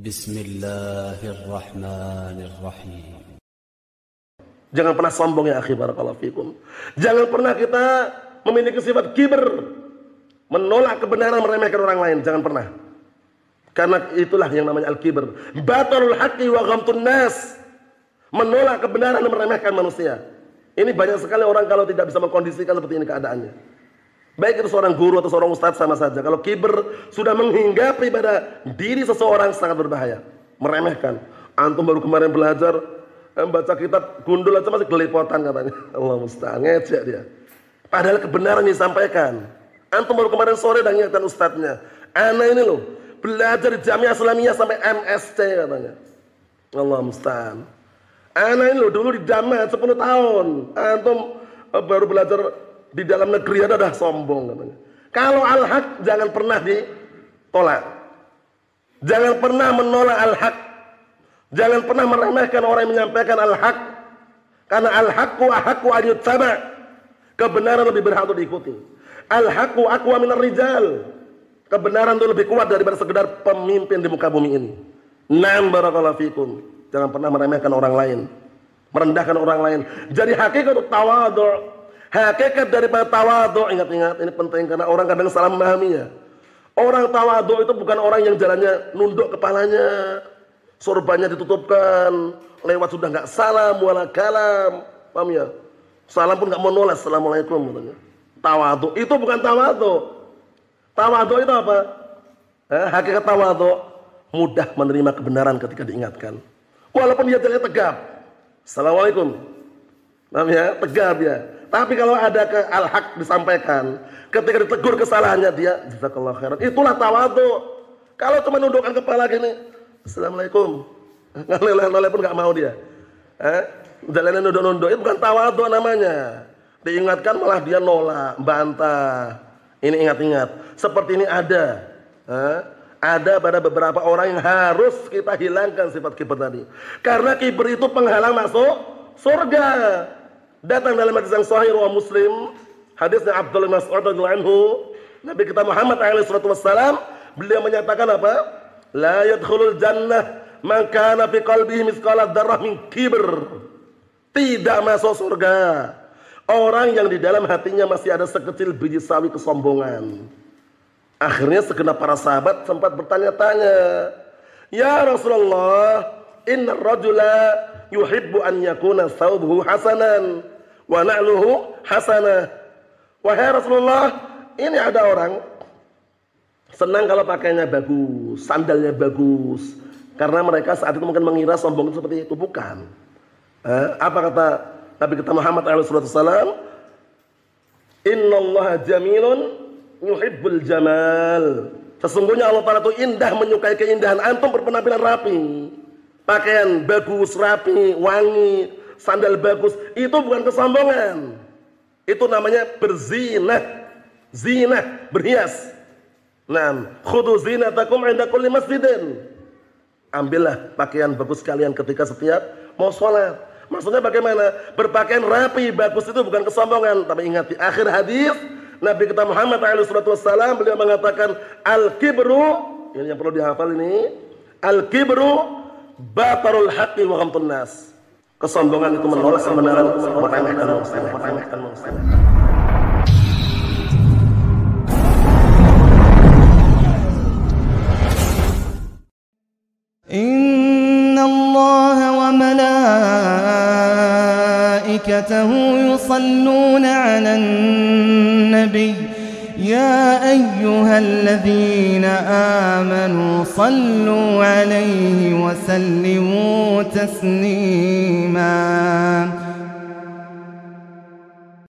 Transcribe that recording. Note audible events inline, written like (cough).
Bismillahirrahmanirrahim. Jangan pernah sombong ya akhi barakallahu fikum. Jangan pernah kita memiliki sifat kiber. Menolak kebenaran meremehkan orang lain. Jangan pernah. Karena itulah yang namanya al-kiber. Batalul haqqi wa ghamtun nas. Menolak kebenaran dan meremehkan manusia. Ini banyak sekali orang kalau tidak bisa mengkondisikan seperti ini keadaannya. Baik itu seorang guru atau seorang ustadz sama saja. Kalau kiber sudah menghinggapi pada diri seseorang sangat berbahaya. Meremehkan. Antum baru kemarin belajar eh, baca kitab gundul aja masih gelepotan katanya. (laughs) Allah musta'an ngecek dia. Padahal kebenaran disampaikan. Antum baru kemarin sore dan ingatkan ustadznya. Anak ini loh belajar di Jamiah Islamiyah sampai MSc katanya. Allah musta'an. Anak ini loh dulu di Damat 10 tahun. Antum eh, baru belajar di dalam negeri ada dah sombong katanya. Kalau al-haq jangan pernah ditolak. Jangan pernah menolak al-haq. Jangan pernah meremehkan orang yang menyampaikan al-haq. Karena al-haqqu ahaqqu an yuttaba. Kebenaran lebih berhak untuk diikuti. Al-haqqu aqwa minar rijal. Kebenaran itu lebih kuat daripada sekedar pemimpin di muka bumi ini. Nam barakallahu fikum. Jangan pernah meremehkan orang lain. Merendahkan orang lain. Jadi hakikat tawadhu Hakikat daripada tawadhu ingat-ingat ini penting karena orang kadang salah memahaminya. Orang tawadhu itu bukan orang yang jalannya nunduk kepalanya, sorbannya ditutupkan, lewat sudah nggak salam wala kalam. Paham ya? Salam pun nggak mau nolak assalamualaikum katanya. Tawadhu itu bukan tawadhu. Tawadhu itu apa? Eh, hakikat tawadhu mudah menerima kebenaran ketika diingatkan. Walaupun dia jalannya tegap. Assalamualaikum. Paham ya? Tegap ya. Tapi kalau ada ke al-haq disampaikan, ketika ditegur kesalahannya dia jazakallahu khairan. Itulah tawadhu. Kalau cuma nundukkan kepala gini, Assalamualaikum. (laughs) Ngeleleh-ngeleleh pun nggak mau dia. Eh? Jalannya nunduk-nunduk itu bukan tawadhu namanya. Diingatkan malah dia nolak, bantah. Ini ingat-ingat. Seperti ini ada. Eh? Ada pada beberapa orang yang harus kita hilangkan sifat kiber tadi. Karena kiber itu penghalang masuk surga. Datang dalam hadis yang sahih wa Muslim, hadisnya Abdullah Mas'ud radhiyallahu anhu, Nabi kita Muhammad alaihi salatu beliau menyatakan apa? La yadkhulul jannah man kana fi qalbihi mithqala dzarrah min kibr. Tidak masuk surga orang yang di dalam hatinya masih ada sekecil biji sawi kesombongan. Akhirnya segenap para sahabat sempat bertanya-tanya, "Ya Rasulullah, inna rajula yuhibbu an yakuna thawbuhu hasanan wa na'luhu hasanah. Wahai Rasulullah, ini ada orang senang kalau pakainya bagus, sandalnya bagus. Karena mereka saat itu mungkin mengira sombong itu seperti itu bukan. Eh, apa kata Nabi kita Muhammad SAW? Inna Allah jamilun yuhibbul jamal. Sesungguhnya Allah Ta'ala itu indah menyukai keindahan. Antum berpenampilan rapi. Pakaian bagus, rapi, wangi, sandal bagus. Itu bukan kesombongan. Itu namanya berzinah. Zinah, berhias. Nah, khudu zinatakum inda kulli masjidin. Ambillah pakaian bagus kalian ketika setiap mau sholat. Maksudnya bagaimana? Berpakaian rapi, bagus itu bukan kesombongan. Tapi ingat di akhir hadis Nabi kita Muhammad SAW beliau mengatakan al-kibru ini yang perlu dihafal ini al-kibru batarul haqqi wa ghamtun nas. Kesombongan itu menolak kebenaran, meremehkan manusia, meremehkan manusia. إن الله وملائكته يصلون على النبي يا أيها الذين آمنوا صلوا عليه وسلموا تسليماً.